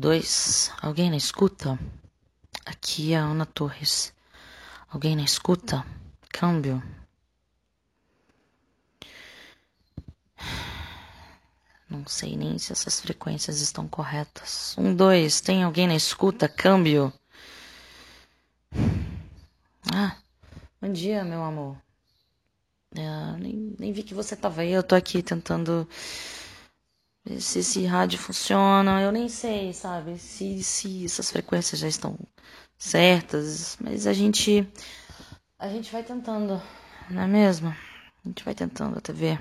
dois. Alguém na escuta? Aqui é a Ana Torres. Alguém na escuta? Câmbio. Não sei nem se essas frequências estão corretas. Um, dois. Tem alguém na escuta? Câmbio. Ah, bom dia, meu amor. É, nem, nem vi que você tava aí. Eu tô aqui tentando se esse rádio funciona, eu nem sei, sabe? Se, se essas frequências já estão certas, mas a gente a gente vai tentando, não é mesmo? A gente vai tentando até ver.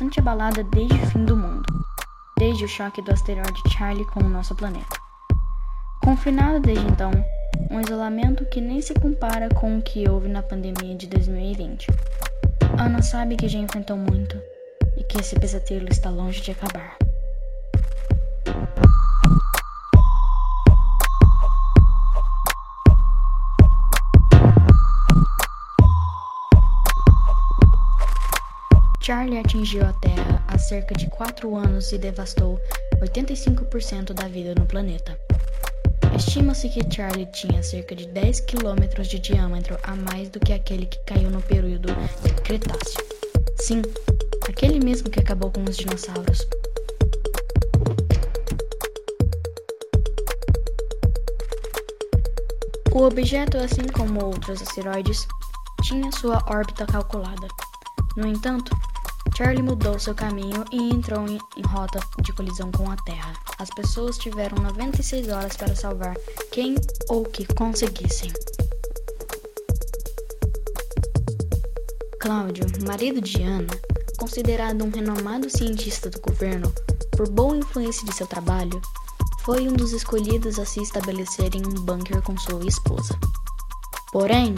Bastante abalada desde o fim do mundo, desde o choque do asteroide Charlie com o nosso planeta. Confinada desde então, um isolamento que nem se compara com o que houve na pandemia de 2020. Ana sabe que já enfrentou muito e que esse pesadelo está longe de acabar. Charlie atingiu a Terra há cerca de 4 anos e devastou 85% da vida no planeta. Estima-se que Charlie tinha cerca de 10 quilômetros de diâmetro a mais do que aquele que caiu no período Cretáceo. Sim, aquele mesmo que acabou com os dinossauros. O objeto, assim como outros asteroides, tinha sua órbita calculada. No entanto, Charlie mudou seu caminho e entrou em, rota de colisão com a Terra. As pessoas tiveram 96 horas para salvar quem ou que conseguissem. Cláudio, marido de Ana, considerado um renomado cientista do governo por boa influência de seu trabalho, foi um dos escolhidos a se estabelecer em um bunker com sua esposa. Porém,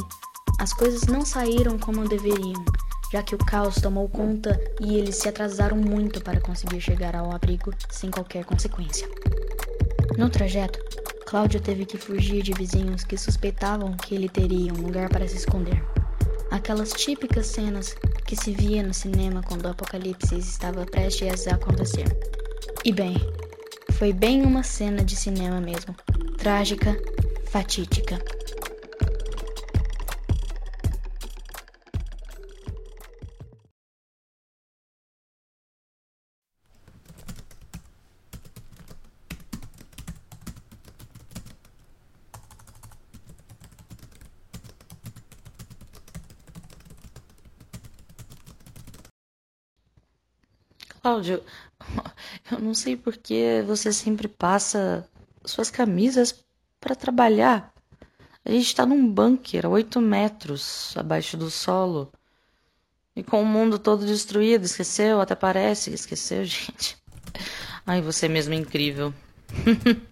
as coisas não saíram como deveriam já que o caos tomou conta e eles se atrasaram muito para conseguir chegar ao abrigo sem qualquer consequência. No trajeto, Cláudio teve que fugir de vizinhos que suspeitavam que ele teria um lugar para se esconder. Aquelas típicas cenas que se via no cinema quando o apocalipse estava prestes a acontecer. E bem, foi bem uma cena de cinema mesmo. Trágica, fatídica. Cláudio, eu não sei por que você sempre passa suas camisas para trabalhar. A gente está num bunker a oito metros abaixo do solo. E com o mundo todo destruído, esqueceu? Até parece que esqueceu, gente. Ai, você mesmo é incrível.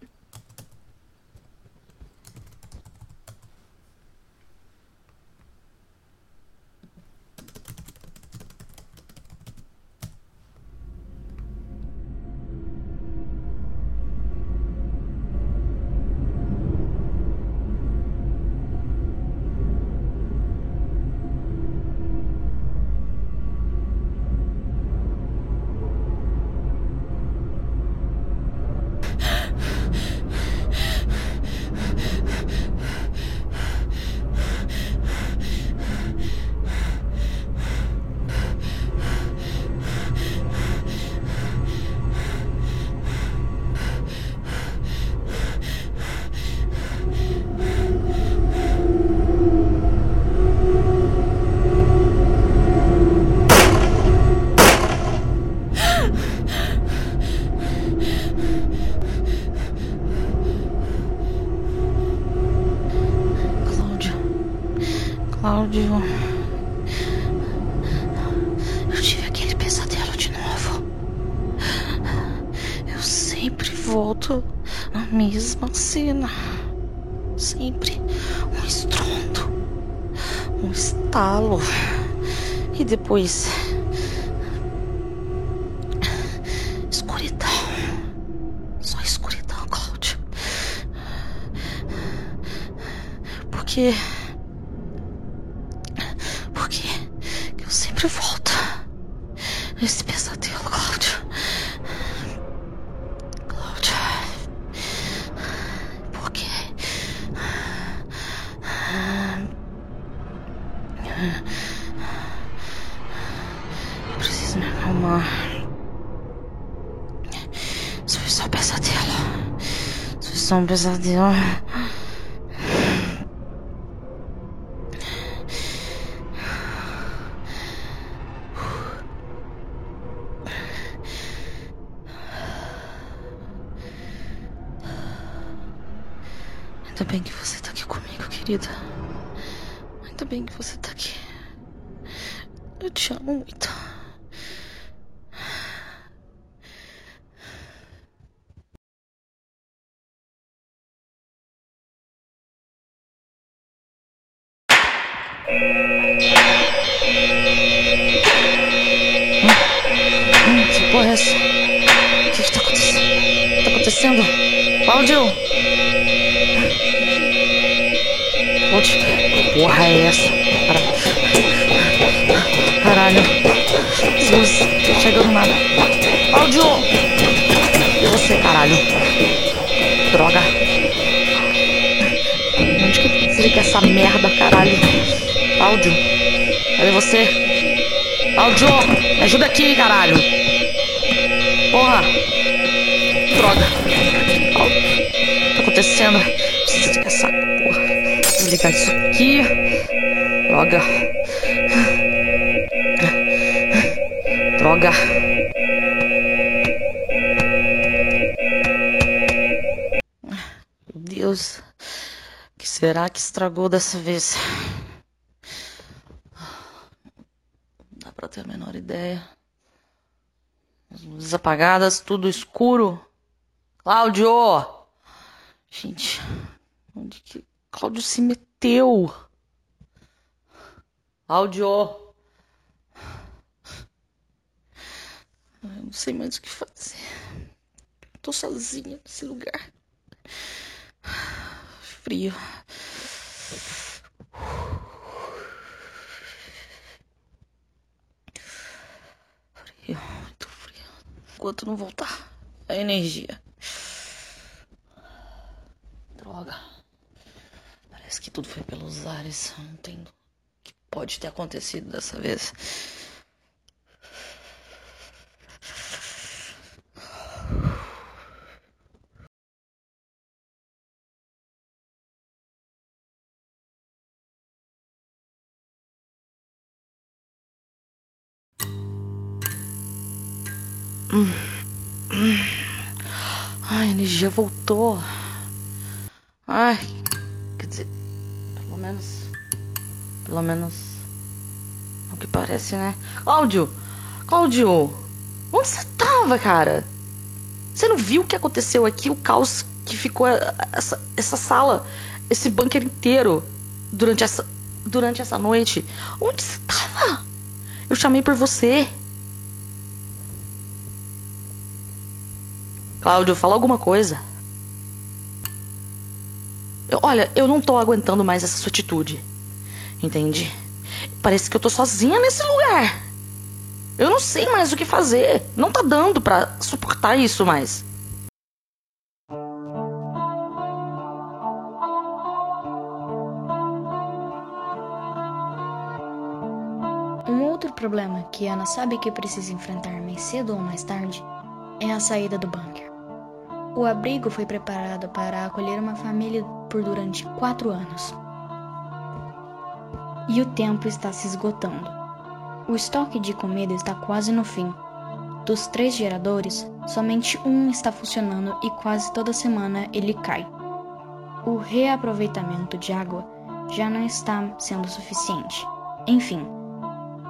volto na mesma cena. Sempre um estrondo, um estalo. E depois. Escuridão. Só escuridão, Cláudio. Porque eu sempre volto nesse pesadelo, Cláudio. Cláudio. Por quê? Eu preciso me acalmar. Isso foi só um pesadelo. Isso foi só um pesadelo. Ainda bem que você tá aqui comigo, querida. Ainda bem que você tá aqui. Eu te amo muito. Caralho? Droga. Onde que desliga essa merda, caralho? Cláudio, cadê você? Cláudio, me ajuda aqui, caralho. Porra. Droga. O que tá acontecendo? Preciso desligar essa porra. Desligar isso aqui. Droga. Droga. Será que estragou dessa vez? Não dá pra ter a menor ideia. As luzes apagadas, tudo escuro. Cláudio! Gente, onde que Cláudio se meteu? Cláudio! Eu não sei mais o que fazer. Tô sozinha nesse lugar. Frio. Frio, muito frio. Enquanto não voltar a energia. Droga. Parece que tudo foi pelos ares. Não entendo o que pode ter acontecido dessa vez. Energia voltou. Ai, quer dizer, pelo menos. Pelo menos. O que parece, né? Cláudio! Cláudio! Onde você tava, cara? Você não viu o que aconteceu aqui? O caos que ficou essa, essa sala, esse bunker inteiro durante essa, durante essa noite? Onde você tava? Eu chamei por você. Cláudio, fala alguma coisa. Olha, eu não tô aguentando mais essa sua atitude. Entende? Parece que eu tô sozinha nesse lugar. Eu não sei mais o que fazer. Não tá dando pra suportar isso mais. Um outro problema que Ana sabe que precisa enfrentar mais cedo ou mais tarde é a saída do bunker. O abrigo foi preparado para acolher uma família por durante quatro anos. E o tempo está se esgotando. O estoque de comida está quase no fim. Dos três geradores, somente um está funcionando e quase toda semana ele cai. O reaproveitamento de água já não está sendo suficiente. Enfim,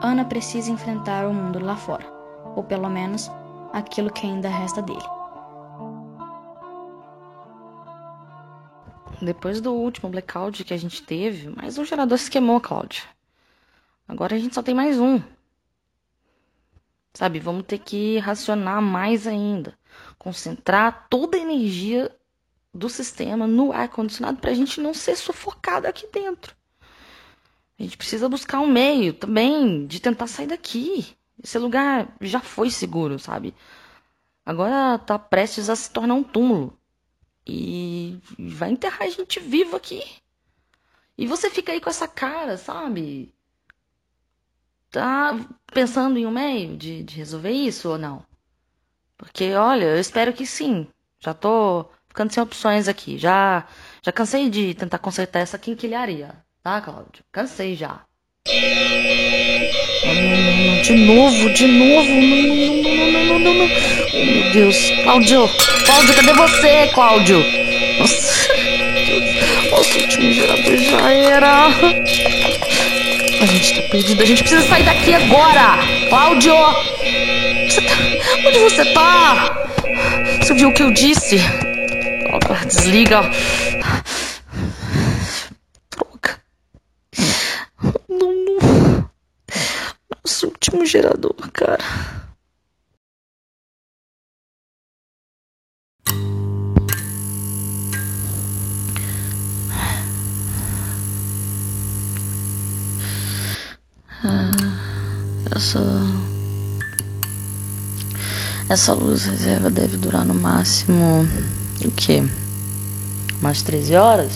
Ana precisa enfrentar o mundo lá fora, ou pelo menos aquilo que ainda resta dele. Depois do último blackout que a gente teve, mais um gerador se queimou, Cláudia. Agora a gente só tem mais um. Sabe, vamos ter que racionar mais ainda. Concentrar toda a energia do sistema no ar-condicionado para a gente não ser sufocado aqui dentro. A gente precisa buscar um meio também de tentar sair daqui. Esse lugar já foi seguro, sabe? Agora tá prestes a se tornar um túmulo. E vai enterrar a gente vivo aqui. E você fica aí com essa cara, sabe? Tá pensando em um meio de, de resolver isso ou não? Porque, olha, eu espero que sim. Já tô ficando sem opções aqui. Já, já cansei de tentar consertar essa quinquilharia, tá, Cláudio? Cansei já. De novo, de novo. Não, não, não, não, não. Oh, meu Deus. Cláudio, Cláudio, cadê você, Cláudio? Nossa, Nossa, o último gerador já era. A gente tá perdido, a gente precisa sair daqui agora. Cláudio! Você tá... Onde você tá? Você viu o que eu disse? Desliga. Droga. Não, não. Nosso último gerador, cara. Ah, essa essa luz reserva deve durar no máximo o quê? Umas 13 horas?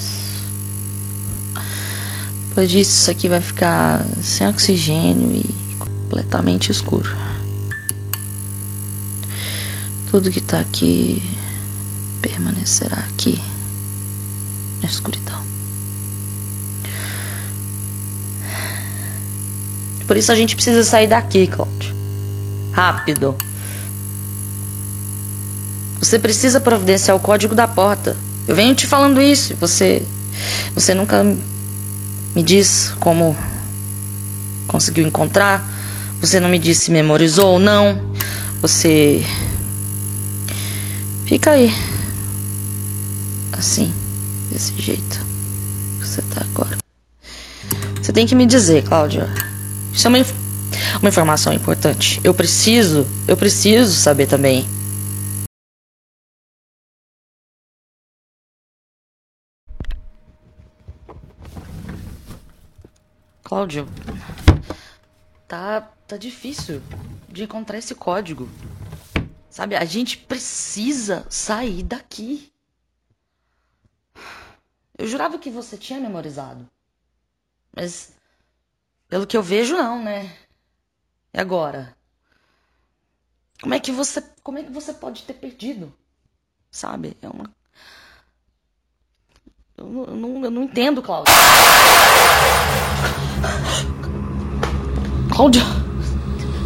Depois disso, isso aqui vai ficar sem oxigênio e completamente escuro. Tudo que tá aqui permanecerá aqui na escuridão. Por isso a gente precisa sair daqui, Cláudio. Rápido. Você precisa providenciar o código da porta. Eu venho te falando isso. Você, você nunca me diz como conseguiu encontrar. Você não me disse se memorizou ou não. Você fica aí, assim, desse jeito você tá agora. Você tem que me dizer, Cláudia. Isso é uma, uma informação importante. Eu preciso, eu preciso saber também. Cláudio, tá, tá difícil de encontrar esse código. Sabe, a gente precisa sair daqui. Eu jurava que você tinha memorizado. Mas, pelo que eu vejo, não, né? E agora? Como é que você, como é que você pode ter perdido? Sabe? É uma eu não, eu não, entendo, Cláudio. Cláudia?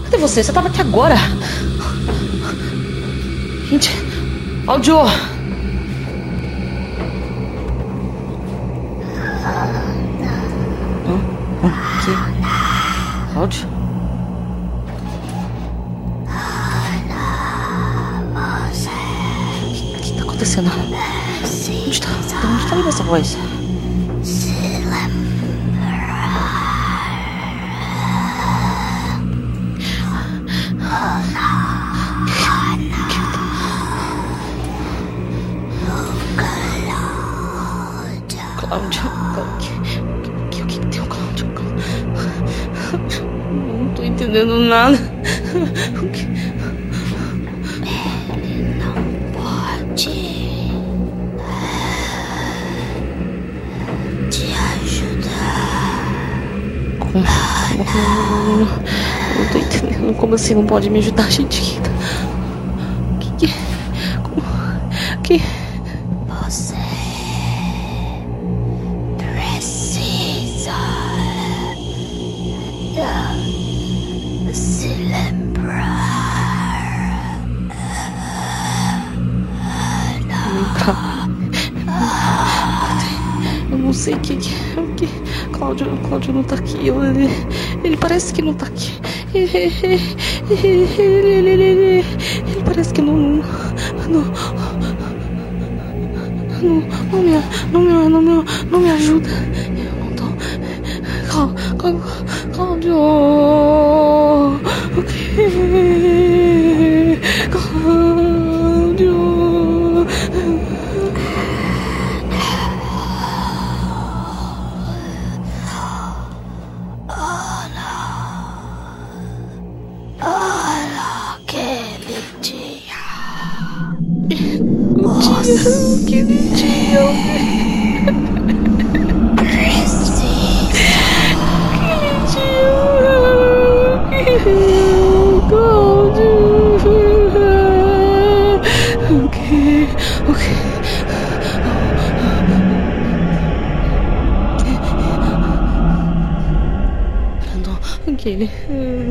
Cadê você? Você tava aqui agora. Gente. Hã? Que? Cláudio? O que, que tá acontecendo? Onde tá? De onde tá vindo essa voz? O que, o que tem o Cláudio? Não tô entendendo nada. O que... Ele não pode te ajudar. Como? Como? Não tô entendendo. Como assim não pode me ajudar, gente? Sei que, que, o que, Cláudio, Cláudio não tá aqui. Ele, ele parece que não tá aqui. Ele, ele, ele, ele, parece que não. Não, não, não, me, não, me, não, me, não me ajuda. Eu não tô. Cláudio. O quê?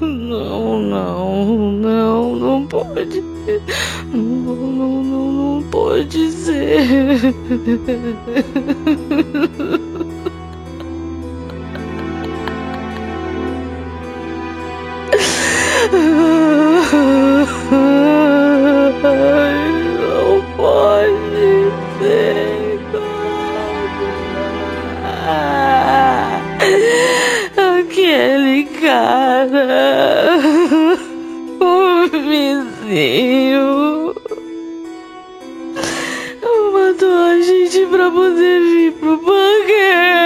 Não, não, não, não pode. Não, não, não, não pode ser. Aquele cara. O vizinho. Matou a gente pra poder vir pro bar.